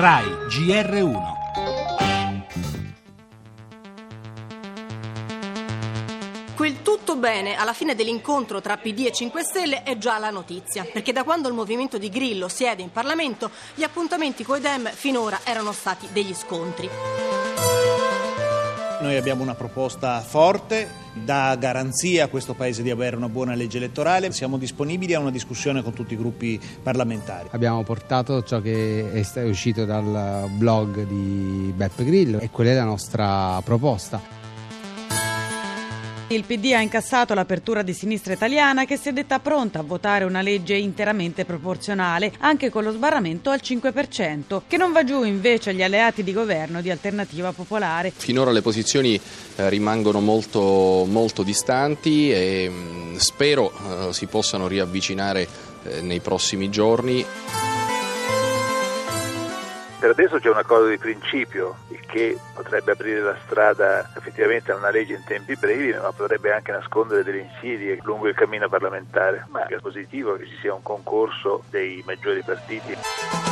RAI GR1 Quel tutto bene alla fine dell'incontro tra PD e 5 Stelle è già la notizia, perché da quando il movimento di Grillo siede in Parlamento, gli appuntamenti coi Dem finora erano stati degli scontri. Noi abbiamo una proposta forte, dà garanzia a questo Paese di avere una buona legge elettorale, siamo disponibili a una discussione con tutti i gruppi parlamentari. Abbiamo portato ciò che è uscito dal blog di Beppe Grillo e quella è la nostra proposta. Il PD ha incassato l'apertura di sinistra italiana che si è detta pronta a votare una legge interamente proporzionale, anche con lo sbarramento al 5%, che non va giù invece agli alleati di governo di Alternativa Popolare. Finora le posizioni eh, rimangono molto, molto distanti e mh, spero eh, si possano riavvicinare eh, nei prossimi giorni. Per adesso c'è un accordo di principio, che potrebbe aprire la strada effettivamente a una legge in tempi brevi, ma potrebbe anche nascondere delle insidie lungo il cammino parlamentare. Ma è positivo che ci sia un concorso dei maggiori partiti.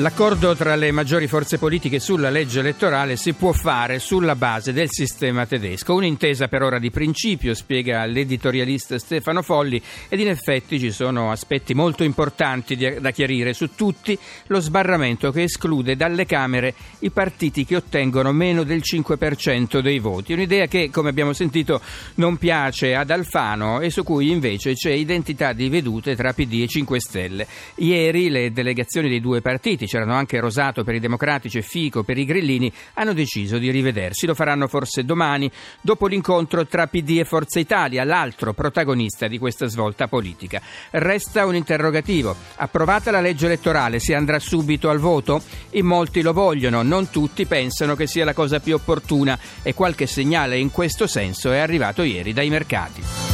L'accordo tra le maggiori forze politiche sulla legge elettorale si può fare sulla base del sistema tedesco. Un'intesa per ora di principio, spiega l'editorialista Stefano Folli, ed in effetti ci sono aspetti molto importanti da chiarire su tutti. Lo sbarramento che esclude dalle Camere i partiti che ottengono meno del 5% dei voti. Un'idea che, come abbiamo sentito, non piace ad Alfano e su cui invece c'è identità di vedute tra PD e 5 Stelle. Ieri le delegazioni dei due partiti c'erano anche Rosato per i democratici e Fico per i grillini, hanno deciso di rivedersi. Lo faranno forse domani, dopo l'incontro tra PD e Forza Italia, l'altro protagonista di questa svolta politica. Resta un interrogativo. Approvata la legge elettorale, si andrà subito al voto? In molti lo vogliono, non tutti pensano che sia la cosa più opportuna e qualche segnale in questo senso è arrivato ieri dai mercati.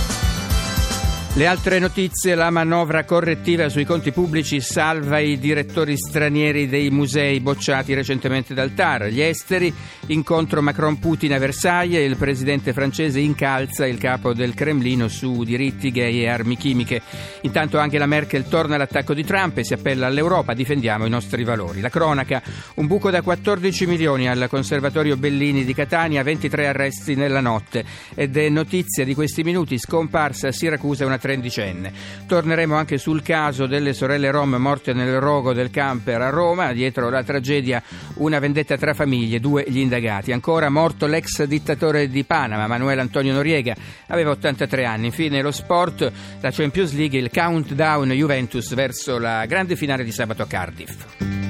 Le altre notizie, la manovra correttiva sui conti pubblici salva i direttori stranieri dei musei bocciati recentemente dal TAR, gli esteri, incontro Macron-Putin a Versailles, il presidente francese incalza il capo del Cremlino su diritti gay e armi chimiche. Intanto anche la Merkel torna all'attacco di Trump e si appella all'Europa, difendiamo i nostri valori. La cronaca, un buco da 14 milioni al Conservatorio Bellini di Catania, 23 arresti nella notte ed è notizia di questi minuti scomparsa a Siracusa una tredicenne. Torneremo anche sul caso delle sorelle Rom morte nel rogo del camper a Roma, dietro la tragedia una vendetta tra famiglie, due gli indagati. Ancora morto l'ex dittatore di Panama, Manuel Antonio Noriega, aveva 83 anni. Infine lo sport, la Champions League, il countdown Juventus verso la grande finale di sabato a Cardiff.